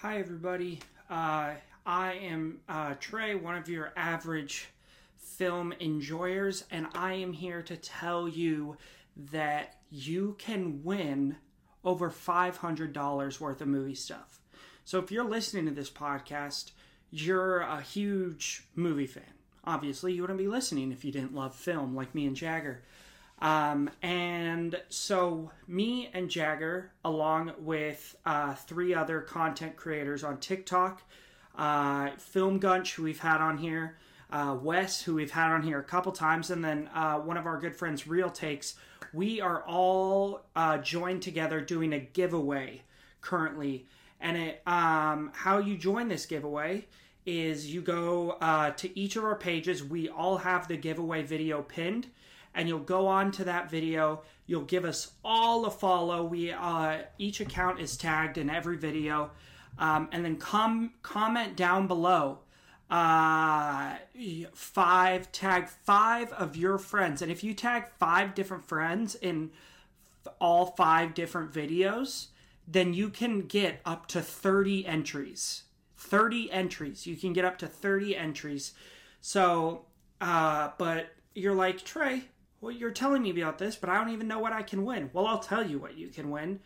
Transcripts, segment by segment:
Hi, everybody. Uh, I am uh, Trey, one of your average film enjoyers, and I am here to tell you that you can win over $500 worth of movie stuff. So, if you're listening to this podcast, you're a huge movie fan. Obviously, you wouldn't be listening if you didn't love film like me and Jagger. Um, and so, me and Jagger, along with uh, three other content creators on TikTok, uh, Film Gunch, who we've had on here, uh, Wes, who we've had on here a couple times, and then uh, one of our good friends, Real Takes, we are all uh, joined together doing a giveaway currently. And it, um, how you join this giveaway is you go uh, to each of our pages. We all have the giveaway video pinned and you'll go on to that video. You'll give us all a follow. We uh, each account is tagged in every video, um, and then com- comment down below. Uh, five tag five of your friends, and if you tag five different friends in all five different videos, then you can get up to 30 entries. 30 entries. You can get up to 30 entries. So, uh, but you're like, Trey, well, you're telling me about this, but I don't even know what I can win. Well, I'll tell you what you can win.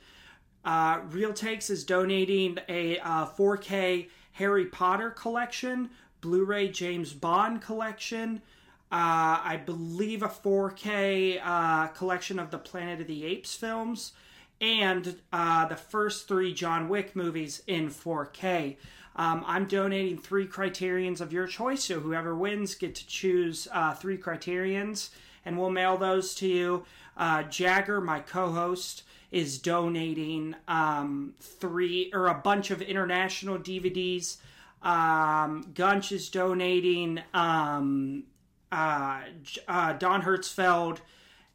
Uh, Real Takes is donating a uh, 4K Harry Potter collection, Blu ray James Bond collection, uh, I believe a 4K uh, collection of the Planet of the Apes films, and uh, the first three John Wick movies in 4K. Um, I'm donating three criterions of your choice, so whoever wins get to choose uh, three criterions and we'll mail those to you. Uh, Jagger, my co-host, is donating um, three or a bunch of international DVDs. Um, Gunch is donating um, uh, uh, Don Hertzfeldt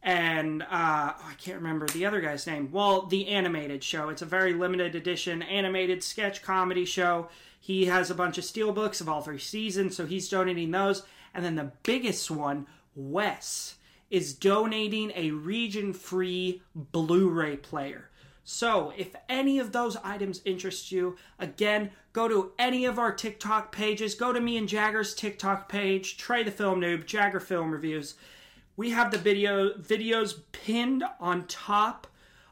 and uh, oh, I can't remember the other guy's name. Well, the animated show. It's a very limited edition animated sketch comedy show. He has a bunch of steelbooks of all three seasons, so he's donating those. And then the biggest one, Wes is donating a region free Blu ray player. So, if any of those items interest you, again, go to any of our TikTok pages. Go to me and Jagger's TikTok page, Trey the Film Noob, Jagger Film Reviews. We have the video videos pinned on top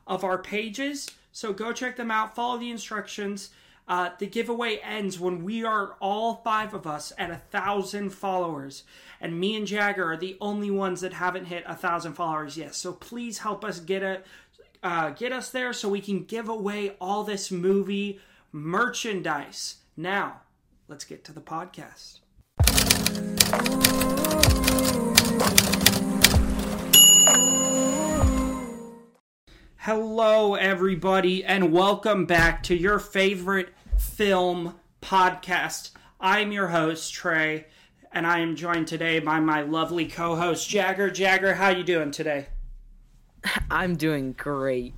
of our pages, so go check them out. Follow the instructions. Uh, the giveaway ends when we are all five of us at a thousand followers, and me and Jagger are the only ones that haven't hit a thousand followers yet. So please help us get it, uh, get us there, so we can give away all this movie merchandise. Now, let's get to the podcast. Hello, everybody, and welcome back to your favorite film podcast. I'm your host, Trey, and I am joined today by my lovely co-host, Jagger. Jagger, how you doing today? I'm doing great.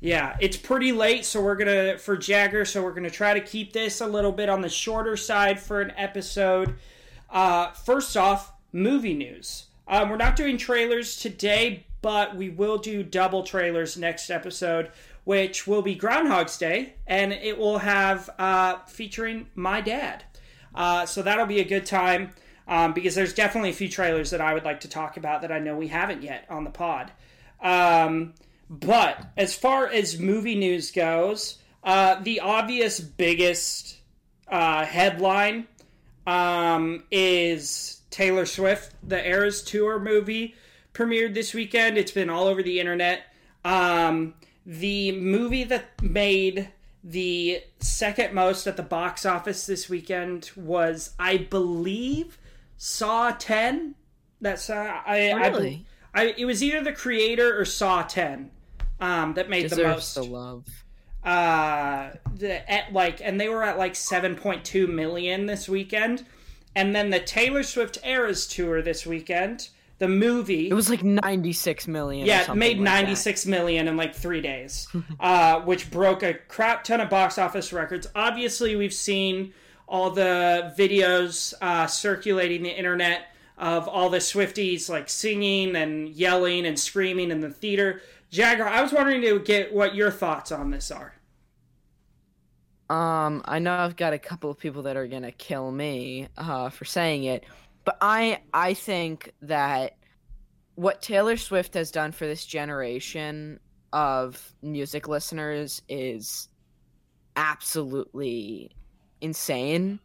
Yeah, it's pretty late, so we're gonna for Jagger, so we're gonna try to keep this a little bit on the shorter side for an episode. Uh, first off, movie news. Um, we're not doing trailers today, but we will do double trailers next episode, which will be Groundhog's Day, and it will have uh, featuring my dad. Uh, so that'll be a good time um, because there's definitely a few trailers that I would like to talk about that I know we haven't yet on the pod. Um, but as far as movie news goes, uh, the obvious biggest uh, headline um, is Taylor Swift, the Eras Tour movie premiered this weekend. It's been all over the internet. Um, the movie that made the second most at the box office this weekend was, I believe, Saw 10. That's uh, I, really? I, I, it was either the creator or Saw 10 um, that made Deserves the most. the love. Uh, the, at like, and they were at like 7.2 million this weekend. And then the Taylor Swift Eras tour this weekend the movie it was like 96 million yeah it made like ninety six million in like three days uh, which broke a crap ton of box office records. Obviously we've seen all the videos uh, circulating the internet of all the swifties like singing and yelling and screaming in the theater. Jagger i was wondering to get what your thoughts on this are. Um, I know I've got a couple of people that are gonna kill me uh, for saying it, but I I think that what Taylor Swift has done for this generation of music listeners is absolutely insane.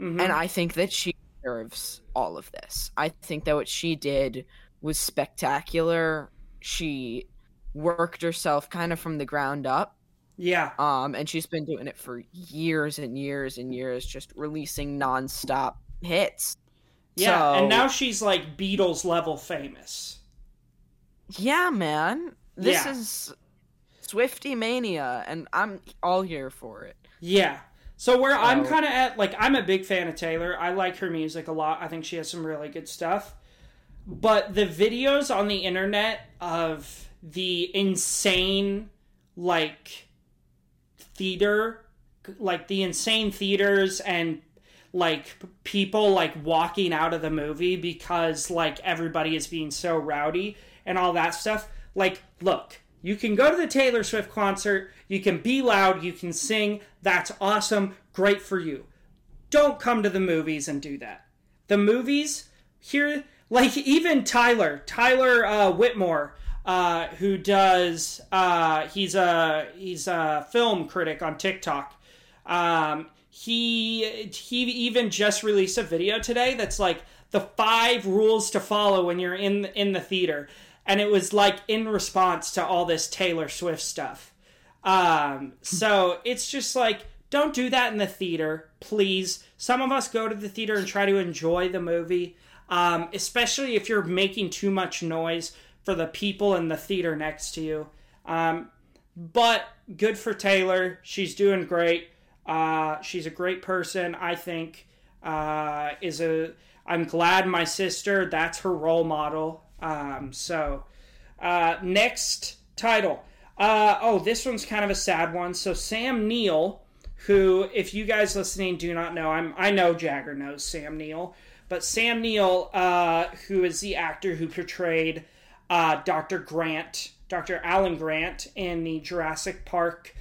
Mhm. And I think that she deserves all of this. I think that what she did was spectacular. She worked herself kind of from the ground up. yeah, Um, and she's been doing it for years and years and years, just releasing nonstop hits. Yeah, and now she's like Beatles level famous. Yeah, man. This Yeah. is Swifty Mania, and I'm all here for it. Yeah. So where I'm kind of at, like, I'm a big fan of Taylor. I like her music a lot. I think she has some really good stuff. But the videos on the internet of the insane, like, theater, like the insane theaters and like people like walking out of the movie because like everybody is being so rowdy and all that stuff. Like, look, you can go to the Taylor Swift concert, you can be loud, you can sing. That's awesome. Great for you. Don't come to the movies and do that. The movies here, like even Tyler, Tyler uh, Whitmore, uh, who does, uh, he's a he's a film critic on TikTok. Um, he he even just released a video today that's like the five rules to follow when you're in in the theater, and it was like in response to all this Taylor Swift stuff. Um, so it's just like don't do that in the theater, please. Some of us go to the theater and try to enjoy the movie, um, especially if you're making too much noise for the people in the theater next to you. Um, but good for Taylor. She's doing great. Uh, she's a great person. I think uh, is a. I'm glad my sister. That's her role model. Um, so uh, next title. Uh, oh, this one's kind of a sad one. So Sam Neill, who, if you guys listening do not know, I'm I know Jagger knows Sam Neill, but Sam Neill, uh, who is the actor who portrayed uh, Dr. Grant, Dr. Alan Grant in the Jurassic Park.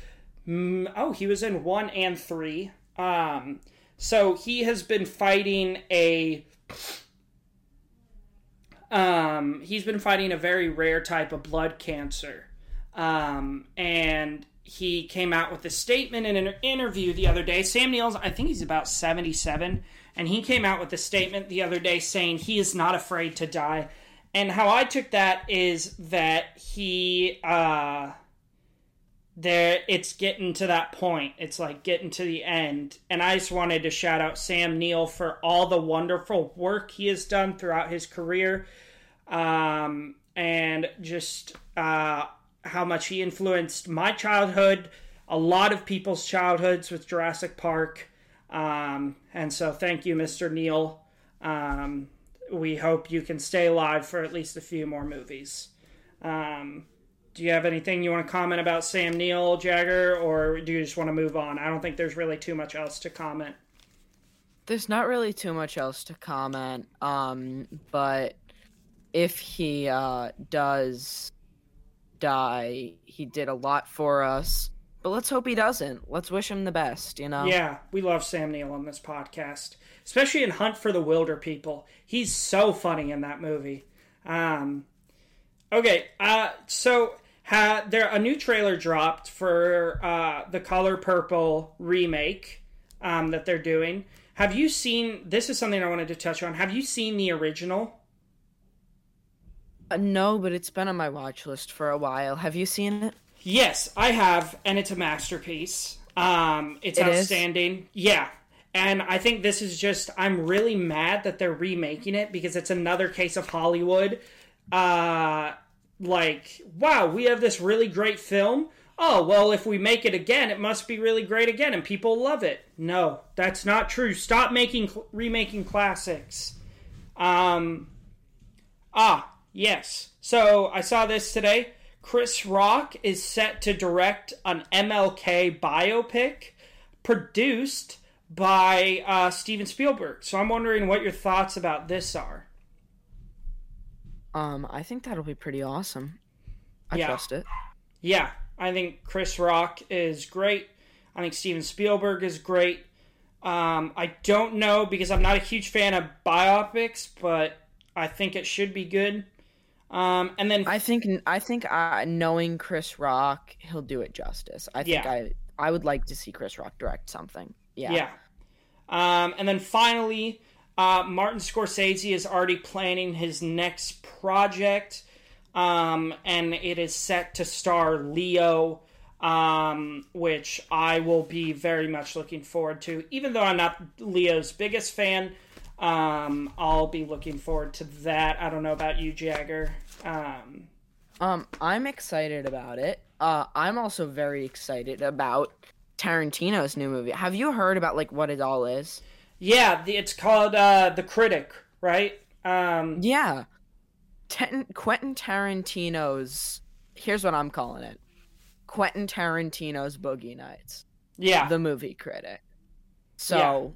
Mm, oh, he was in one and three. Um, so he has been fighting a. Um, he's been fighting a very rare type of blood cancer. Um, and he came out with a statement in an interview the other day. Sam Neill's, I think he's about 77, and he came out with a statement the other day saying he is not afraid to die. And how I took that is that he, uh, there, it's getting to that point. It's like getting to the end. And I just wanted to shout out Sam Neill for all the wonderful work he has done throughout his career. Um, and just, uh, how much he influenced my childhood, a lot of people's childhoods with Jurassic Park. Um, and so thank you, Mr. Neil. Um, we hope you can stay alive for at least a few more movies. Um, do you have anything you want to comment about Sam Neill, Jagger, or do you just want to move on? I don't think there's really too much else to comment. There's not really too much else to comment. Um, but if he uh, does die, he did a lot for us. But let's hope he doesn't. Let's wish him the best, you know? Yeah, we love Sam Neill on this podcast, especially in Hunt for the Wilderpeople. He's so funny in that movie. Um, okay, uh, so ha- there a new trailer dropped for uh, the Color Purple remake um, that they're doing. Have you seen? This is something I wanted to touch on. Have you seen the original? Uh, no, but it's been on my watch list for a while. Have you seen it? Yes, I have, and it's a masterpiece. Um, it's It is? outstanding. Yeah. And I think this is just I'm really mad that they're remaking it because it's another case of Hollywood. Uh like, wow, we have this really great film. Oh, well, if we make it again, it must be really great again and people love it. No, that's not true. Stop making remaking classics. Um Ah, yes. So I saw this today. Chris Rock is set to direct an MLK biopic produced by uh, Steven Spielberg. So I'm wondering what your thoughts about this are. Um, I think that'll be pretty awesome. I Yeah. trust it. Yeah, I think Chris Rock is great. I think Steven Spielberg is great. Um, I don't know because I'm not a huge fan of biopics, but I think it should be good. Um, and then I think I think uh, knowing Chris Rock, he'll do it justice. I think Yeah. I I would like to see Chris Rock direct something. Yeah. Yeah. Um, and then finally, uh, Martin Scorsese is already planning his next project, um, and it is set to star Leo, um, which I will be very much looking forward to. Even though I'm not Leo's biggest fan, um, I'll be looking forward to that. I don't know about you, Jagger. Um, Um, I'm excited about it. Uh, I'm also very excited about Tarantino's new movie. Have you heard about like what it all is? Yeah, the, it's called uh, The Critic, right? Um, Yeah. Ten- Quentin Tarantino's. Here's what I'm calling it. Quentin Tarantino's Boogie Nights, yeah. the movie critic. So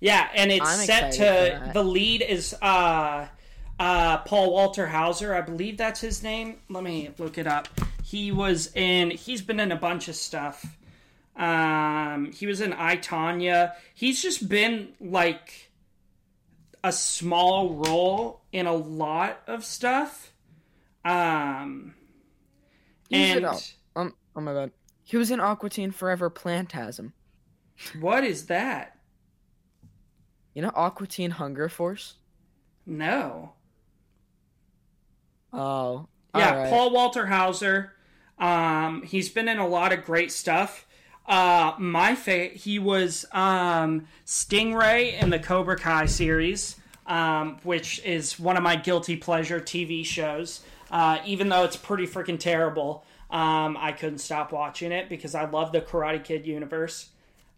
Yeah, and it's I'm set to the lead is uh uh Paul Walter Hauser, I believe that's his name. Let me look it up. He was in he's been in a bunch of stuff. Um he was in I Tonya. He's just been like a small role in a lot of stuff. Um He's and um, oh my god, he was in Aqua Teen Forever Plantasm. what is that? You know Aqua Teen Hunger Force? No. Oh, Yeah, alright. Paul Walter Hauser. Um, he's been in a lot of great stuff. Uh, my fa- he was um, Stingray in the Cobra Kai series, um, which is one of my guilty pleasure TV shows. Uh, even though it's pretty freaking terrible, um, I couldn't stop watching it because I love the Karate Kid universe.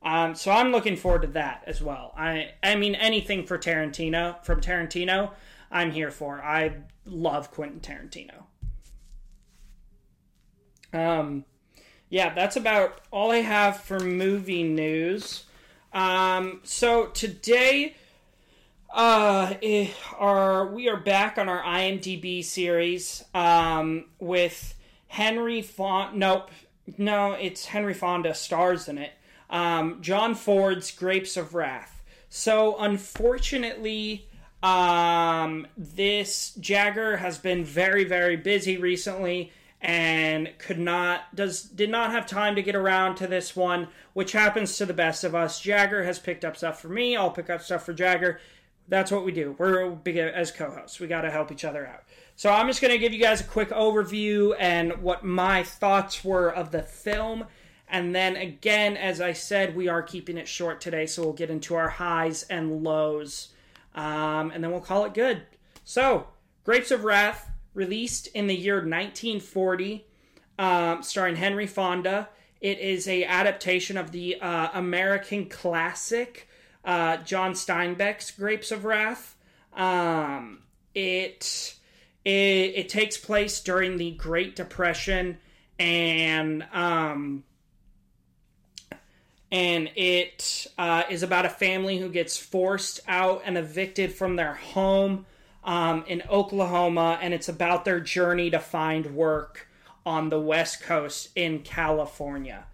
Um, so I'm looking forward to that as well. I I mean anything for Tarantino from Tarantino, I'm here for. I love Quentin Tarantino. Um, yeah, that's about all I have for movie news. Um, so today, uh, eh, are we are back on our IMDb series um, with Henry Fonda. Nope, no, it's Henry Fonda stars in it. Um, John Ford's Grapes of Wrath. So unfortunately, um, this Jagger has been very very busy recently and could not does did not have time to get around to this one which happens to the best of us. Jagger has picked up stuff for me. I'll pick up stuff for jagger. That's what we do. We're as co-hosts we got to help each other out. So i'm just going to give you guys a quick overview and what my thoughts were of the film. And then again as i said we are keeping it short today so we'll get into our highs and lows. Um, and then we'll call it good. So grapes of wrath released in the year 1940 um, starring henry fonda. It is a adaptation of the uh, american classic uh, john steinbeck's grapes of wrath. Um, it, it it takes place during the great depression and um, and it uh, is about a family who gets forced out and evicted from their home um, in Oklahoma, and it's about their journey to find work on the West Coast in California.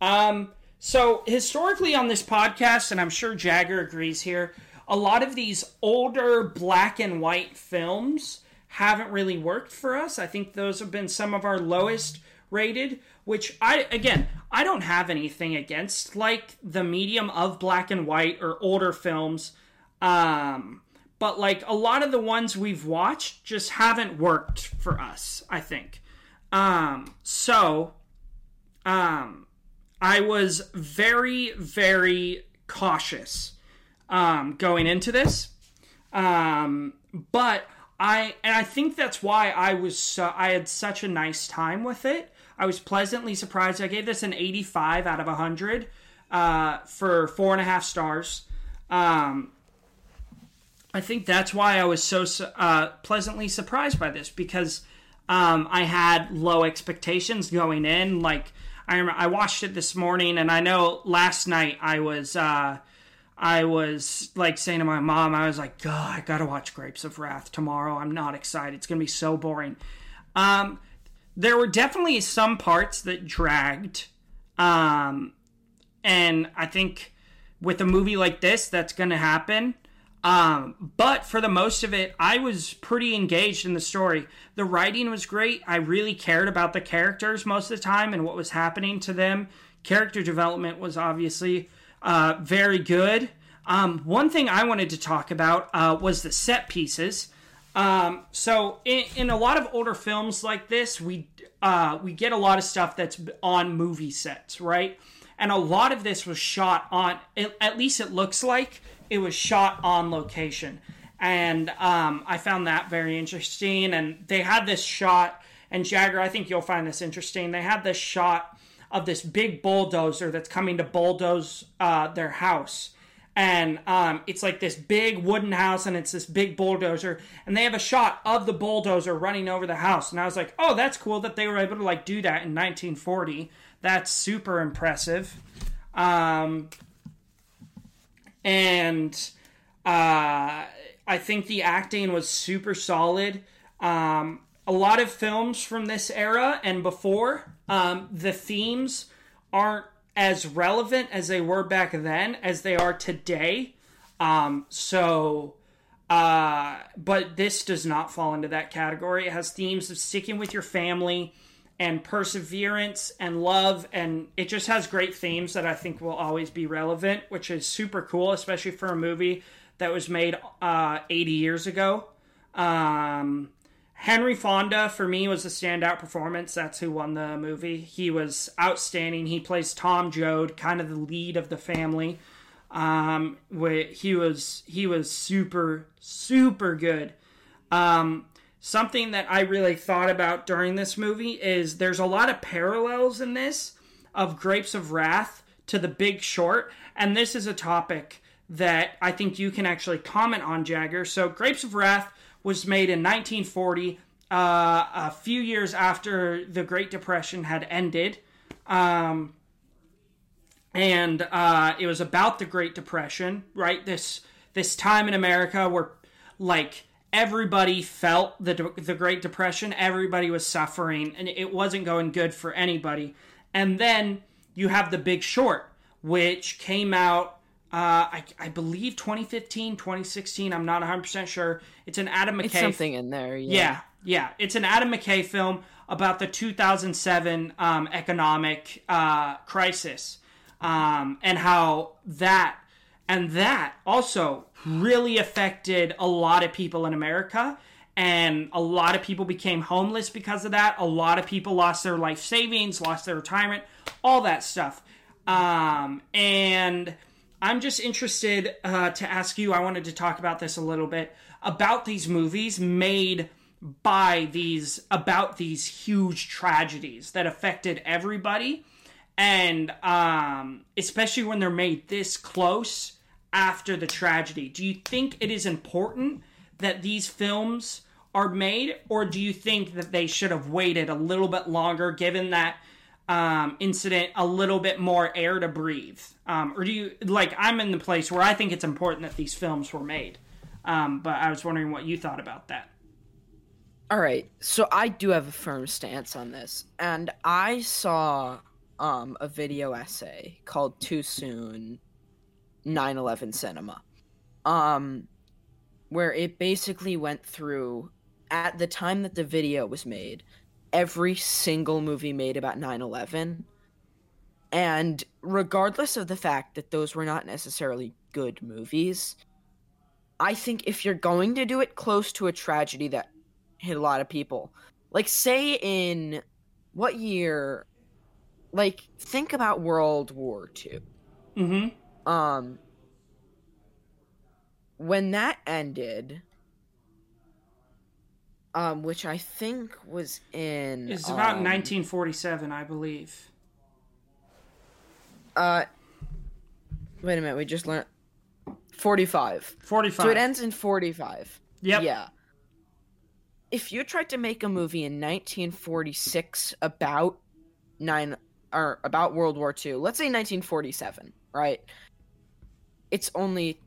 Um, so, historically on this podcast, and I'm sure Jagger agrees here, a lot of these older black and white films haven't really worked for us. I think those have been some of our lowest rated, which I, again, I don't have anything against, like the medium of black and white or older films. Um, but like a lot of the ones we've watched just haven't worked for us, I think. Um, so, um, I was very, very cautious um, going into this. Um, but I and I think that's why I was so I had such a nice time with it. I was pleasantly surprised. I gave this an 85 out of 100 uh, for four and a half stars. Um, I think that's why I was so uh, pleasantly surprised by this because um, I had low expectations going in. Like I remember, I watched it this morning, and I know last night I was uh, I was like saying to my mom, I was like, God, I gotta watch Grapes of Wrath tomorrow. I'm not excited. It's gonna be so boring. Um, there were definitely some parts that dragged. Um, and I think with a movie like this, that's to happen. Um, but for the most of it, I was pretty engaged in the story. The writing was great. I really cared about the characters most of the time and what was happening to them. Character development was obviously uh, very good. Um, one thing I wanted to talk about uh, was the set pieces. Um, so in, in, a lot of older films like this, we uh, we get a lot of stuff that's on movie sets, right? And a lot of this was shot on. At least it looks like it was shot on location, and um, I found that very interesting. And they had this shot, and Jagger, I think you'll find this interesting. They had this shot of this big bulldozer that's coming to bulldoze uh, their house. And um, it's like this big wooden house and it's this big bulldozer. And they have a shot of the bulldozer running over the house. And i was like oh that's cool that they were able to like do that in 1940 that's super impressive. Um, and uh, i think the acting was super solid um, a lot of films from this era and before um, the themes aren't as relevant as they were back then as they are today. Um, so, uh, but this does not fall into that category. It has themes of sticking with your family and perseverance and love, and it just has great themes that I think will always be relevant, which is super cool, especially for a movie that was made uh, 80 years ago. Um, Henry Fonda for me was a standout performance. That's who won the movie. He was outstanding. He plays Tom Joad, kind of the lead of the family. Um, he was he was super super good. Um, something that I really thought about during this movie is there's a lot of parallels in this of Grapes of Wrath to The Big Short, and this is a topic that I think you can actually comment on, Jagger. So Grapes of Wrath was made in 1940, uh, a few years after the Great Depression had ended. Um, and uh, it was about the Great Depression, right? This this time in America where like everybody felt the the Great Depression, everybody was suffering, and it wasn't going good for anybody. And then you have The Big Short, which came out uh, I, I believe 2015, 2016. I'm not 100% sure. It's an Adam McKay. It's something in there. Yeah. yeah. yeah, It's an Adam McKay film about the 2007 um, economic uh, crisis um, and how that and that also really affected a lot of people in America. And a lot of people became homeless because of that. A lot of people lost their life savings, lost their retirement, all that stuff. Um, and I'm just interested uh, to ask you. I wanted to talk about this a little bit about these movies made by these about these huge tragedies that affected everybody, and um, especially when they're made this close after the tragedy. Do you think it is important that these films are made, or do you think that they should have waited a little bit longer, given that? um, incident a little bit more air to breathe? Um, or do you like? I'm in the place where I think it's important that these films were made, um, but I was wondering what you thought about that. All right, so I do have a firm stance on this, and I saw um, a video essay called "Too Soon." 9/11 cinema, um, where it basically went through at the time that the video was made every single movie made about 9/11 and regardless of the fact that those were not necessarily good movies I think if you're going to do it close to a tragedy that hit a lot of people like say in what year like think about World War II mm-hmm. Um when that ended um, which I think was in. It's about um, 1947, I believe. Uh, wait a minute. We just learned 45. 45. So it ends in 45. Yep. Yeah. If you tried to make a movie in 1946 about nine or about World War II, let's say 1947, right? It's only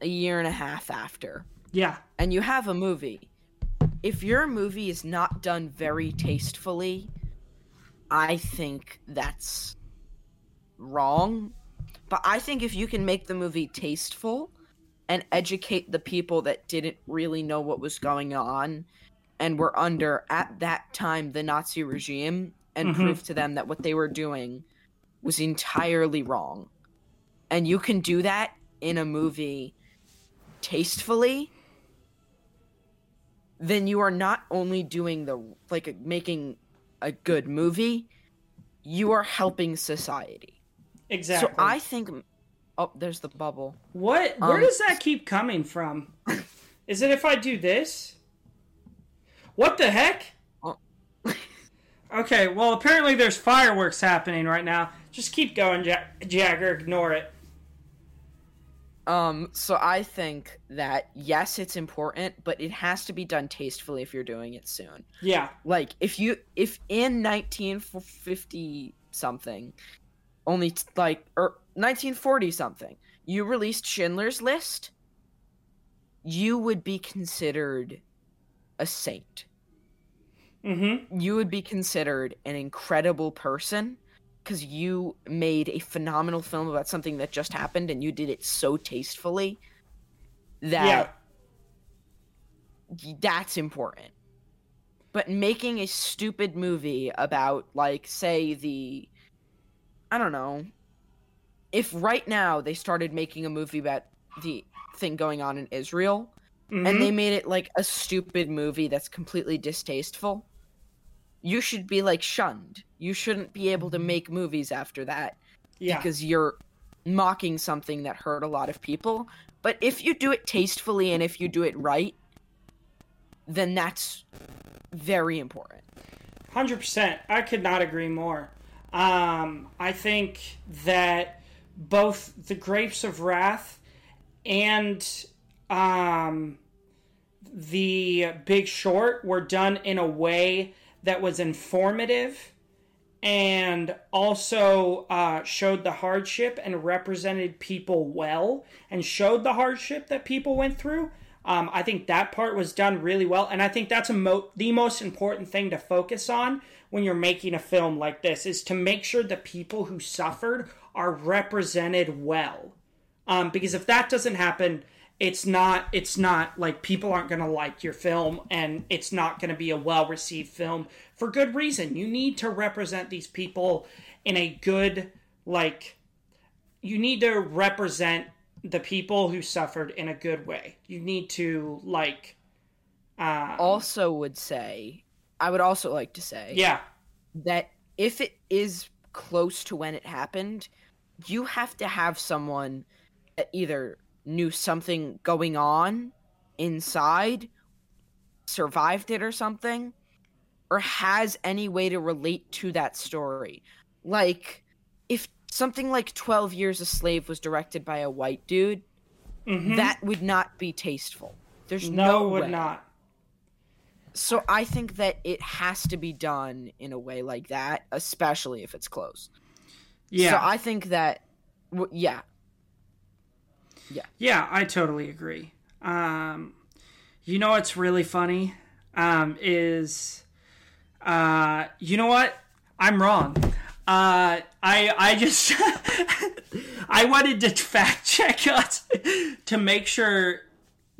a year and a half after yeah. And you have a movie. If your movie is not done very tastefully, I think that's wrong. But I think if you can make the movie tasteful and educate the people that didn't really know what was going on and were under at that time the Nazi regime and Mhm. prove to them that what they were doing was entirely wrong. And you can do that in a movie tastefully, then you are not only doing the like making a good movie, you are helping society. Exactly. So I think oh, there's the bubble. What? Where Um, does that keep coming from? Is it if I do this? What the heck? Oh. Okay, well, apparently there's fireworks happening right now. Just keep going, ja- Jagger. Ignore it. Um, so I think that yes, it's important, but it has to be done tastefully if you're doing it soon. Yeah. Like if you if in 1950 something, only t- like or 1940 something, you released Schindler's List, you would be considered a saint. Mm-hmm. You would be considered an incredible person because you made a phenomenal film about something that just happened and you did it so tastefully Yeah. that that's important. But making a stupid movie about, like, say, the. I don't know. If right now they started making a movie about the thing going on in Israel, Mhm. and they made it like a stupid movie that's completely distasteful, you should be like shunned. You shouldn't be able to make movies after that yeah. because you're mocking something that hurt a lot of people. But if you do it tastefully and if you do it right, then that's very important. Hundred percent. I could not agree more. Um, I think that both the Grapes of Wrath and um, the Big Short were done in a way that was informative and also uh, showed the hardship and represented people well and showed the hardship that people went through. Um, I think that part was done really well, and I think that's mo- the most important thing to focus on when you're making a film like this is to make sure the people who suffered are represented well. Um, because if that doesn't happen, it's not it's not like people aren't going to like your film and it's not going to be a well received film for good reason. You need to represent these people in a good like you need to represent the people who suffered in a good way. You need to like uh Also, would say, I would also like to say yeah. that if it is close to when it happened, you have to have someone either knew something going on inside, survived it or something, or has any way to relate to that story. Like, if something like 12 Years a Slave was directed by a white dude, Mhm. that would not be tasteful. There's no, no, would way. not. So I think that it has to be done in a way like that, especially if it's close. Yeah. So I think that, w- yeah, Yeah, I totally agree. Um, you know what's really funny um, is, uh, you know what? I'm wrong. Uh, I I just I wanted to fact check us to make sure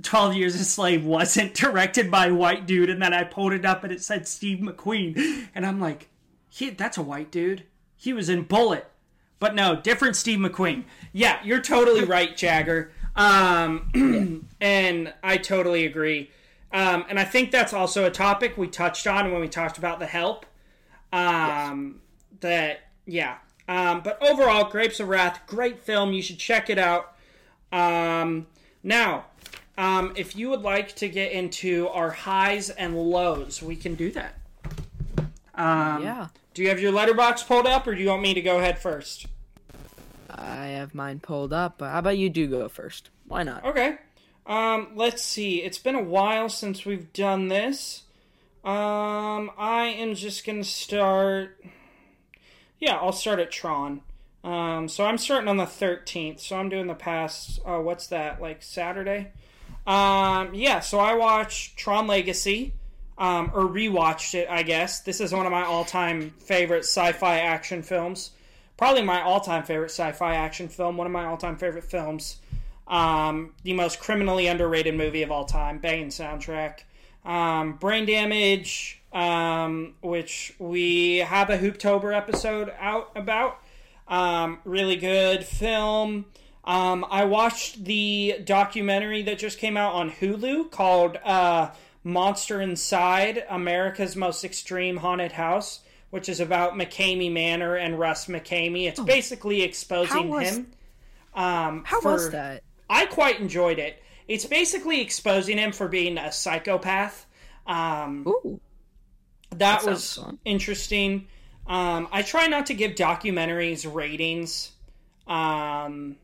Twelve Years a Slave wasn't directed by a white dude, and then I pulled it up and it said Steve McQueen, and I'm like, he that's a white dude. He was in Bullitt. But no, different Steve McQueen. Yeah, you're totally right, Jagger. Um, and I totally agree. Um, and I think that's also a topic we touched on when we talked about the help. Um, That, yeah. Um, but overall, Grapes of Wrath, great film. You should check it out. Um, now, um, if you would like to get into our highs and lows, we can do that. Um, yeah. Do you have your Letterboxd pulled up, or do you want me to go ahead first? I have mine pulled up. But how about you do go first? Why not? Okay. Um, let's see. It's been a while since we've done this. Um, I am just gonna start. Yeah, I'll start at Tron. Um, so I'm starting on the 13th. So I'm doing the past. Oh, what's that? Like Saturday? Um, yeah. So I watched Tron Legacy. Um, or rewatched it, I guess. This is one of my all-time favorite sci-fi action films. probably my all-time favorite sci-fi action film. One of my all-time favorite films. Um, the most criminally underrated movie of all time. Banging soundtrack. Um, Brain Damage, um, which we have a Hooptober episode out about. Um, really good film. Um, I watched the documentary that just came out on Hulu called uh, Monster Inside America's Most Extreme Haunted House, which is about McKamey Manor and Russ McKamey. It's basically exposing How was- him. Um, How for- was that? I quite enjoyed it. It's basically exposing him for being a psychopath. Um, Ooh. that, That was fun. interesting. Um, I try not to give documentaries ratings. Um,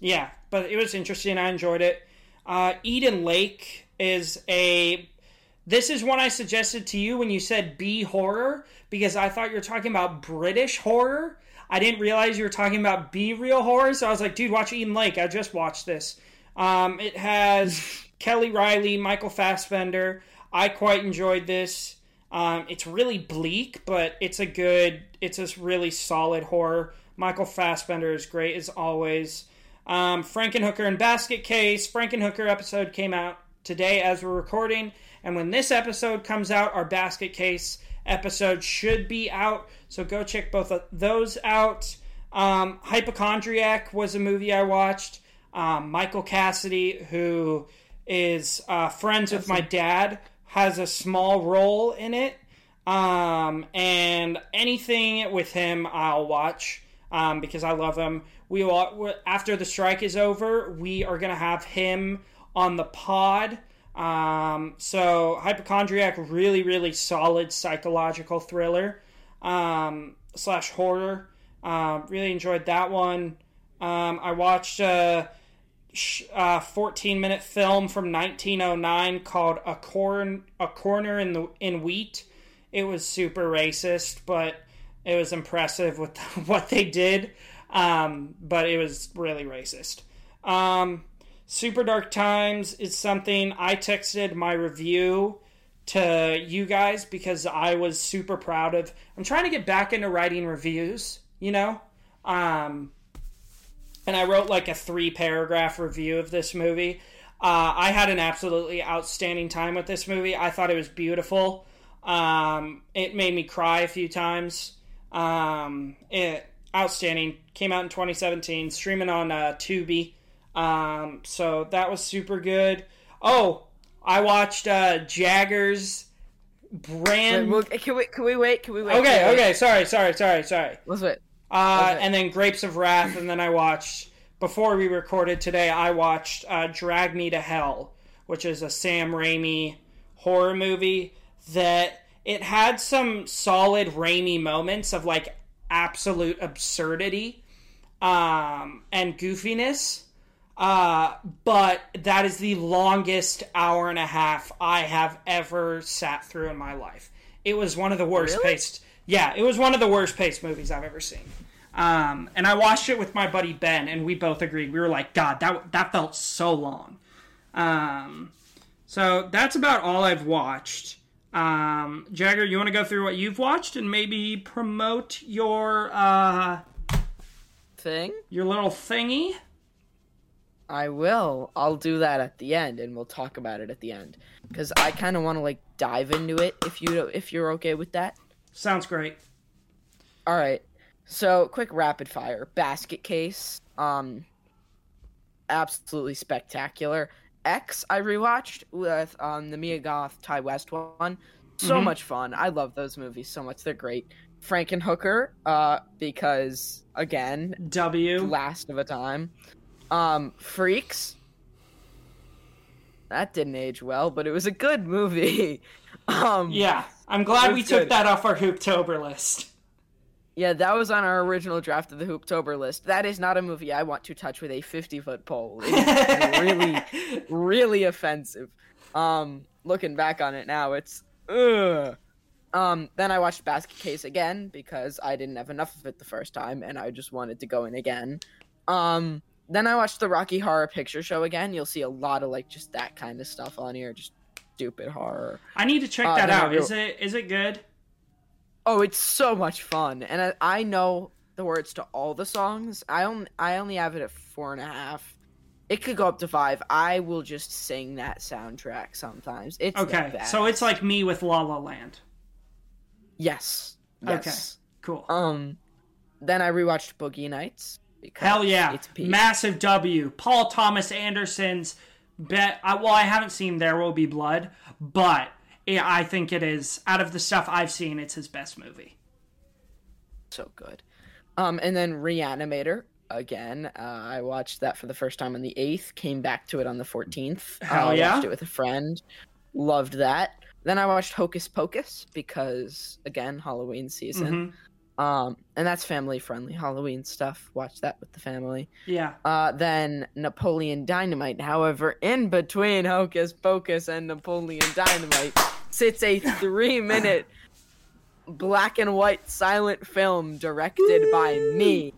yeah, but it was interesting. I enjoyed it. Uh, Eden Lake is a. This is one I suggested to you when you said B horror because I thought you were talking about British horror. I didn't realize you were talking about B real horror, so I was like, dude, watch Eden Lake. I just watched this. Um, it has Kelly Reilly, Michael Fassbender. I quite enjoyed this. Um, it's really bleak, but it's a good, it's a really solid horror. Michael Fassbender is great as always. Um, Frankenhooker and Basket Case. Frankenhooker episode came out today as we're recording, and when this episode comes out, our Basket Case episode should be out. So go check both of those out. Um, Hypochondriac was a movie I watched. Um, Michael Cassidy, who is uh, friends with my dad, has a small role in it. Um, and anything with him, I'll watch um, because I love him. We will, after the strike is over, we are gonna have him on the pod. Um, so hypochondriac, really, really solid psychological thriller um, slash horror. Um, really enjoyed that one. Um, I watched a, a 14 minute film from 1909 called "A Corn A Corner in the in Wheat." It was super racist, but it was impressive with what they did. Um, but it was really racist. Super Dark Times is something I texted my review to you guys because I was super proud of. I'm trying to get back into writing reviews, you know? Um, and I wrote like a three paragraph review of this movie. Uh, I had an absolutely outstanding time with this movie. I thought it was beautiful. Um, it made me cry a few times. Um, it outstanding. Came out in 2017, streaming on uh, Tubi. Um, so that was super good. Oh, I watched uh, Jagger's brand. Wait, well, can we can we wait? Can we wait? Okay, we wait? okay, sorry, sorry, sorry, sorry. Let's wait. Uh. And then Grapes of Wrath, and then I watched before we recorded today. I watched uh, Drag Me to Hell, which is a Sam Raimi horror movie that it had some solid Raimi moments of like absolute absurdity um, and goofiness. Uh, but that is the longest hour and a half I have ever sat through in my life. It was one of the worst Really? paced. Yeah, it was one of the worst paced movies I've ever seen. Um, and I watched it with my buddy Ben, and we both agreed. We were like, God, that that felt so long. Um, so that's about all I've watched. Um, Jagger, you want to go through what you've watched and maybe promote your uh, Thing. your little thingy? I will. I'll do that at the end, and we'll talk about it at the end. Because I kind of want to like dive into it. If you if you're okay with that. Sounds great. All right. So, quick rapid fire. Basket case. Um absolutely spectacular. X I rewatched with um the Mia Goth Ti West one. So Mhm. much fun. I love those movies so much. They're great. Frankenhooker uh because again, W. last of a time. Um Freaks. That didn't age well, but it was a good movie. um Yeah, I'm glad we took good. that off our Hooptober list. Yeah, that was on our original draft of the Hooptober list. That is not a movie I want to touch with a 50 foot pole. It's really, really offensive. Um, looking back on it now, it's ugh. Um, then I watched Basket Case again because I didn't have enough of it the first time, and I just wanted to go in again. Um, then I watched the Rocky Horror Picture Show again. You'll see a lot of like just that kind of stuff on here, just stupid horror. I need to check Uh, that out. Is it is it good? Oh, it's so much fun, and I, I know the words to all the songs. I only I only have it at four and a half. It could go up to five. I will just sing that soundtrack sometimes. It's Okay, so it's like me with La La Land. yes, yes. Cool. Um, then I rewatched Boogie Nights. Because Hell yeah. Massive W. Paul Thomas Anderson's bet. I, well, I haven't seen There Will Be Blood, but yeah, I think it is, out of the stuff I've seen, it's his best movie. so good. Um, and then Reanimator again. Uh, I watched that for the first time on the eighth. Came back to it on the fourteenth. Hell uh, yeah. Watched it with a friend. Loved that. Then I watched Hocus Pocus because again Halloween season. Mhm. Um, and that's family friendly Halloween stuff. Watch that with the family. Yeah. Uh, then Napoleon Dynamite. However, in between Hocus Pocus and Napoleon Dynamite sits a three minute black and white silent film directed by me.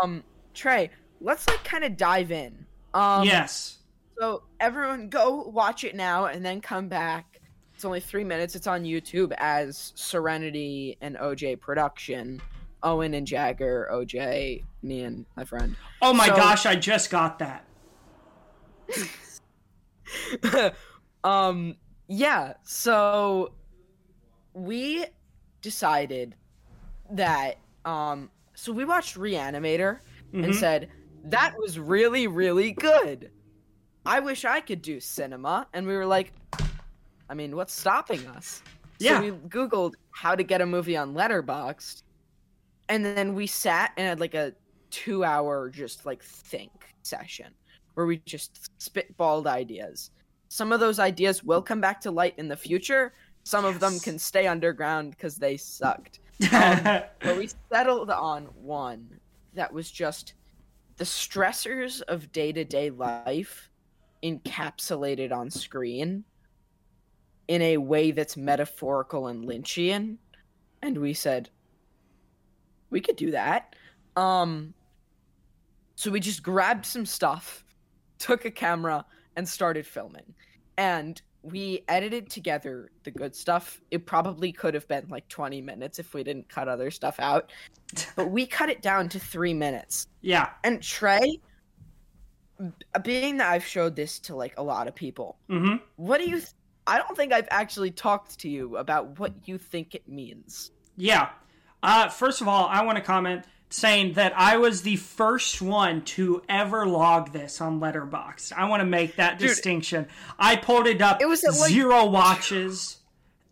Um, Trey, let's like kind of dive in. Um, yes. So everyone go watch it now and then come back. It's only three minutes. It's on YouTube as Serenity and OJ production. Owen and Jagger, OJ, me and my friend. Oh my So- gosh, I just got that. um yeah so we decided that um so we watched reanimator and Mhm. said that was really really good i wish i could do cinema and we were like i mean what's stopping us? Yeah. so we googled how to get a movie on letterboxd and then we sat and had like a two hour just like think session where we just spitballed ideas. Some of those ideas will come back to light in the future. Some of them can stay underground because they sucked. Um, but we settled on one that was just the stressors of day-to-day life encapsulated on screen in a way that's metaphorical and lynchian and we said we could do that um so we just grabbed some stuff took a camera and started filming and we edited together the good stuff. It probably could have been like 20 minutes if we didn't cut other stuff out, but we cut it down to three minutes. yeah. And Trey, being that I've showed this to like a lot of people, hmm what do you? Th- I don't think I've actually talked to you about what you think it means. Yeah. Uh, first of all, I want to comment saying that I was the first one to ever log this on Letterboxd. I want to make that Dude. distinction. I pulled it up It was like- zero watches,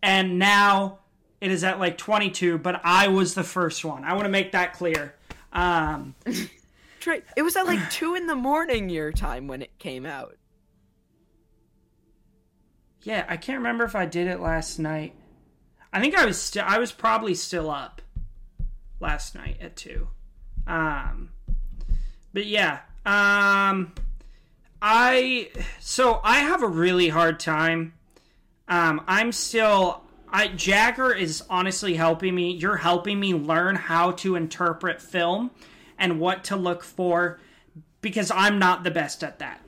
and now it is at like 22, but I was the first one. I want to make that clear. Um, it was at like two in the morning your time when it came out. Yeah, I can't remember if I did it last night. I think I was still I was probably still up last night at 2. Um but yeah, um I so I have a really hard time. Um I'm still I Jagger is honestly helping me. You're helping me learn how to interpret film and what to look for because I'm not the best at that.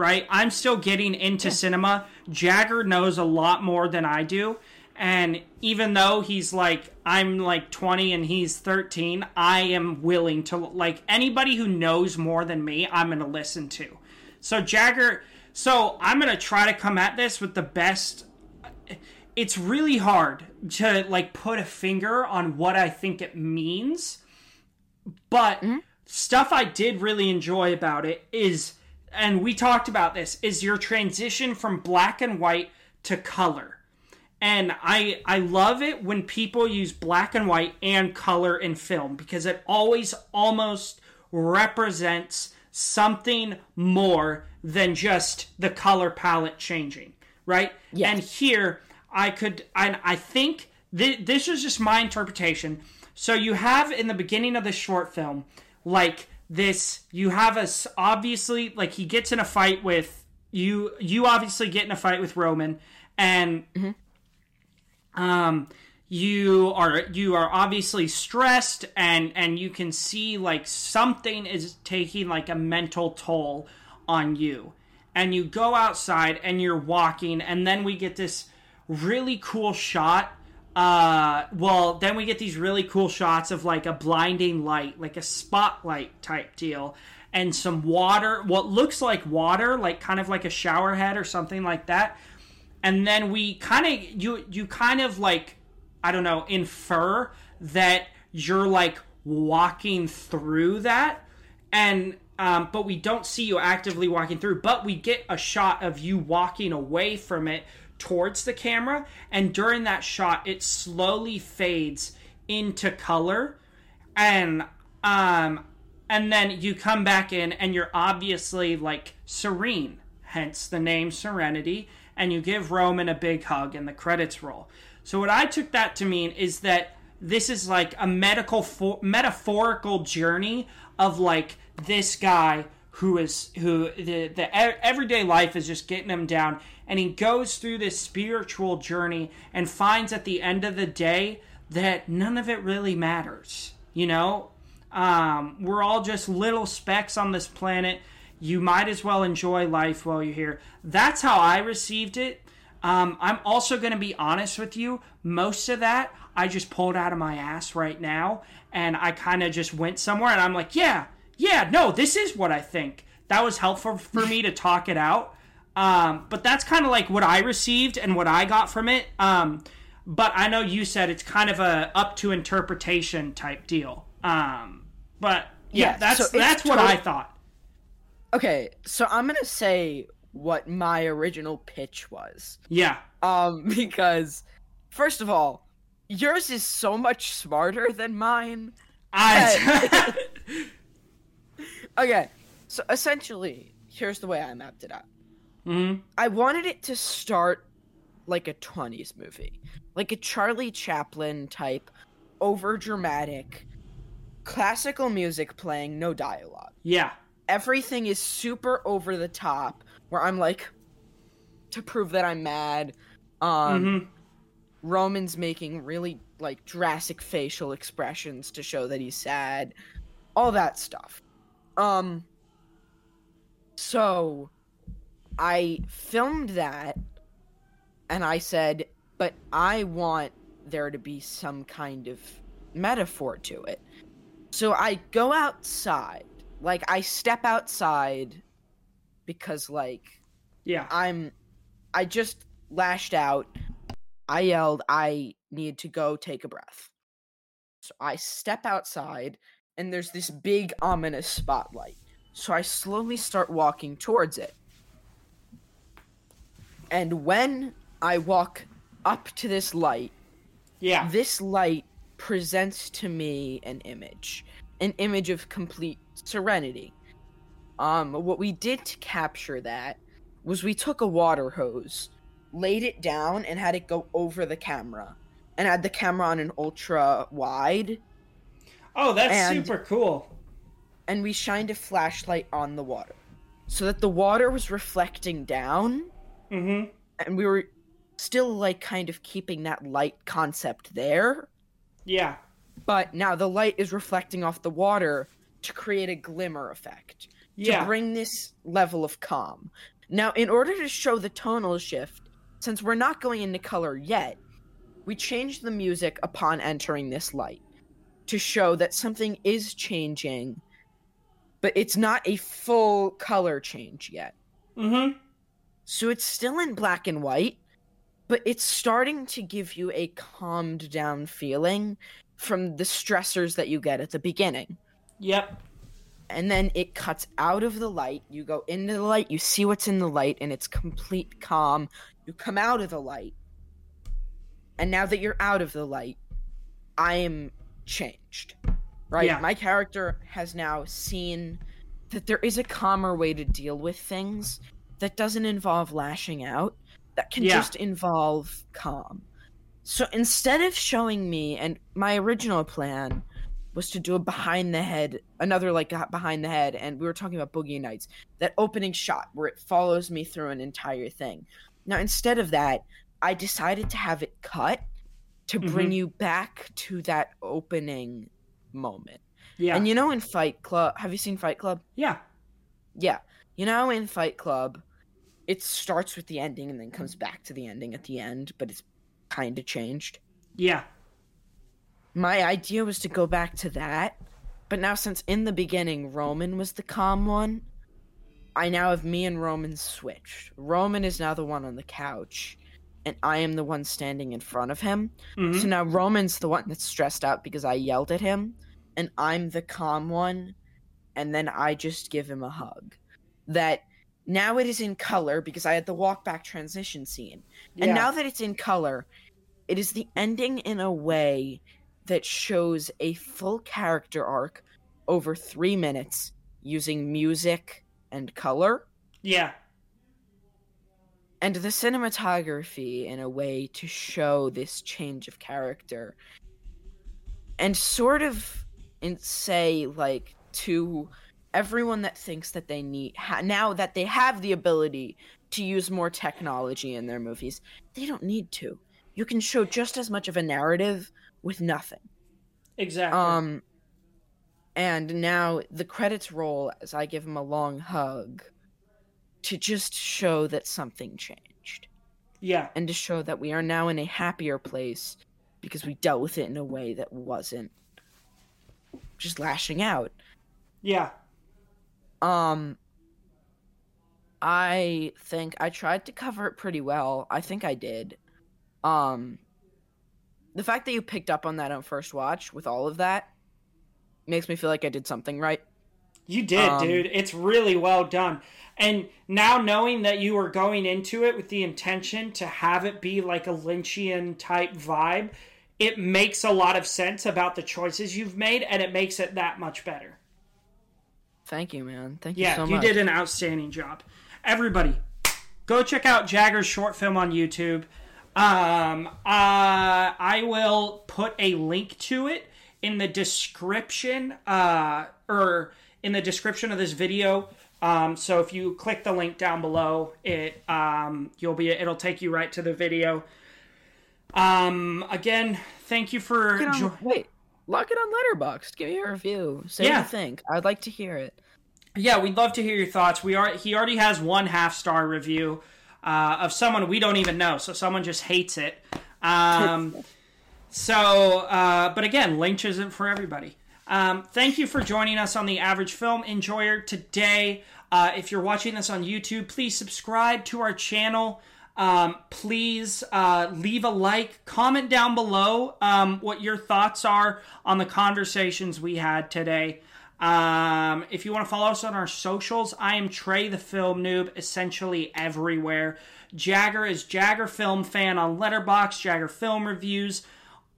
Right? I'm still getting into cinema. Jagger knows a lot more than I do. And even though he's like, I'm like 20 and he's 13, I am willing to, like, anybody who knows more than me, I'm going to listen to. So, Jagger, so I'm going to try to come at this with the best. It's really hard to, like, put a finger on what I think it means. But mm-hmm. stuff I did really enjoy about it is, and we talked about this, is your transition from black and white to color. And I I love it when people use black and white and color in film because it always almost represents something more than just the color palette changing, right? Yes. And here I could and I think th- this is just my interpretation. So you have in the beginning of the short film like this you have us obviously like he gets in a fight with you you obviously get in a fight with Roman and um you are you are obviously stressed and and you can see like something is taking like a mental toll on you. And you go outside and you're walking and then we get this really cool shot uh, well, then we get these really cool shots of like a blinding light, like a spotlight type deal, and some water, what looks like water, like kind of like a shower head or something like that. And then we kind of you you kind of like I don't know infer that you're like walking through that, and um, but we don't see you actively walking through. But we get a shot of you walking away from it towards the camera, and during that shot, it slowly fades into color, and um, and then you come back in, and you're obviously like serene, hence the name Serenity, and you give Roman a big hug, and the credits roll. So what I took that to mean is that this is like a medical for- metaphorical journey of like this guy who is who the the everyday life is just getting him down. And he goes through this spiritual journey and finds at the end of the day that none of it really matters you know? Um, we're all just little specks on this planet. You might as well enjoy life while you're here. That's how i received it. Um, i'm also going to be honest with you. Most of that i just pulled out of my ass right now and i kind of just went somewhere and i'm like yeah yeah, no, this is what I think. That was helpful for me to talk it out. Um, but that's kind of like what I received and what I got from it. Um, but I know you said it's kind of a up to interpretation type deal. Um, but yeah, yeah that's so that's what I thought. Okay, so I'm gonna say what my original pitch was. Yeah. Um, because first of all, yours is so much smarter than mine. I. Okay, so essentially, here's the way I mapped it out. Mm-hmm. I wanted it to start like a 20s movie, like a Charlie Chaplin type, over dramatic, classical music playing, no dialogue. Yeah. Everything is super over the top, where I'm like, to prove that I'm mad. Um, mm-hmm. Roman's making really like drastic facial expressions to show that he's sad, all that stuff. Um so I filmed that and I said, but I want there to be some kind of metaphor to it. So I go outside. Like I step outside because like yeah. I'm I just lashed out. I yelled I need to go take a breath. So I step outside and there's this big ominous spotlight. So I slowly start walking towards it. And when I walk up to this light, yeah. This light presents to me an image, an image of complete serenity. Um what we did to capture that was we took a water hose, laid it down and had it go over the camera and had the camera on an ultra wide Oh, that's and, super cool. And we shined a flashlight on the water so that the water was reflecting down. Mm-hmm. And we were still like kind of keeping that light concept there. Yeah. But now the light is reflecting off the water to create a glimmer effect. Yeah. To bring this level of calm. Now, in order to show the tonal shift, since we're not going into color yet, we change the music upon entering this light to show that something is changing, but it's not a full color change yet. Mm-hmm. So it's still in black and white, but it's starting to give you a calmed down feeling from the stressors that you get at the beginning. Yep. And then it cuts out of the light. You go into the light, you see what's in the light, and it's complete calm. You come out of the light. And now that you're out of the light, I am changed. Right? Yeah. My character has now seen that there is a calmer way to deal with things that doesn't involve lashing out, that can yeah. just involve calm. So instead of showing me, and my original plan was to do a behind the head, another like behind the head, and we were talking about Boogie Nights, that opening shot where it follows me through an entire thing. Now, instead of that, I decided to have it cut to bring mm-hmm. you back to that opening moment. Yeah. And you know in Fight Club, have you seen Fight Club? Yeah. Yeah. You know in Fight Club, it starts with the ending and then comes back to the ending at the end, but it's kind of changed. Yeah. My idea was to go back to that, but now since in the beginning Roman was the calm one, I now have me and Roman switched. Roman is now the one on the couch, and I am the one standing in front of him. Mhm. So now Roman's the one that's stressed out because I yelled at him, and I'm the calm one, and then I just give him a hug. That now it is in color because I had the walk back transition scene. Yeah. And now that it's in color, it is the ending in a way that shows a full character arc over three minutes using music and color yeah. And the cinematography in a way to show this change of character. And sort of in say like to everyone that thinks that they need ha- now that they have the ability to use more technology in their movies they don't need to. You can show just as much of a narrative with nothing. Exactly. um and now the credits roll as i give him a long hug to just show that something changed yeah. and to show that we are now in a happier place because we dealt with it in a way that wasn't just lashing out. Yeah. Um I think I tried to cover it pretty well. I think I did. Um the fact that you picked up on that on first watch with all of that makes me feel like I did something right. You did, Um, dude. It's really well done. And now knowing that you were going into it with the intention to have it be like a Lynchian type vibe, it makes a lot of sense about the choices you've made and it makes it that much better. Thank you, man. Thank Yeah, you so you did an outstanding job. Everybody, go check out Jagger's short film on YouTube. Um, uh, I will put a link to it in the description, uh, or in the description of this video. Um, so if you click the link down below, it um, you'll be it'll take you right to the video. Um, again, thank you for on- wait, lock it on Letterboxd. Give me a review. Say Yeah. what you think. I'd like to hear it. Yeah, we'd love to hear your thoughts. We are he already has one half star review uh, of someone we don't even know, so someone just hates it. Um, so, uh, but again, Lynch isn't for everybody. Um, thank you for joining us on the Average Film Enjoyer today. Uh, if you're watching this on YouTube, please subscribe to our channel. Um, please uh, leave a like, comment down below um, what your thoughts are on the conversations we had today. Um, if you want to follow us on our socials, I am Trey the Film Noob, essentially everywhere. Jagger is Jagger Film Fan on Letterboxd, Jagger Film Reviews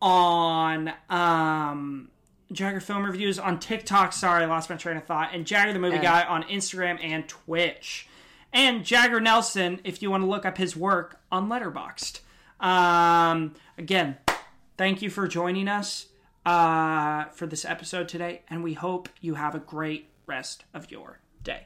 on um, Jagger Film Reviews on TikTok. Sorry, I lost my train of thought. And Jagger the Movie Yeah. Guy on Instagram and Twitch. And Jagger Nelson, if you want to look up his work on Letterboxd. Um, again, thank you for joining us uh, for this episode today, and we hope you have a great rest of your day.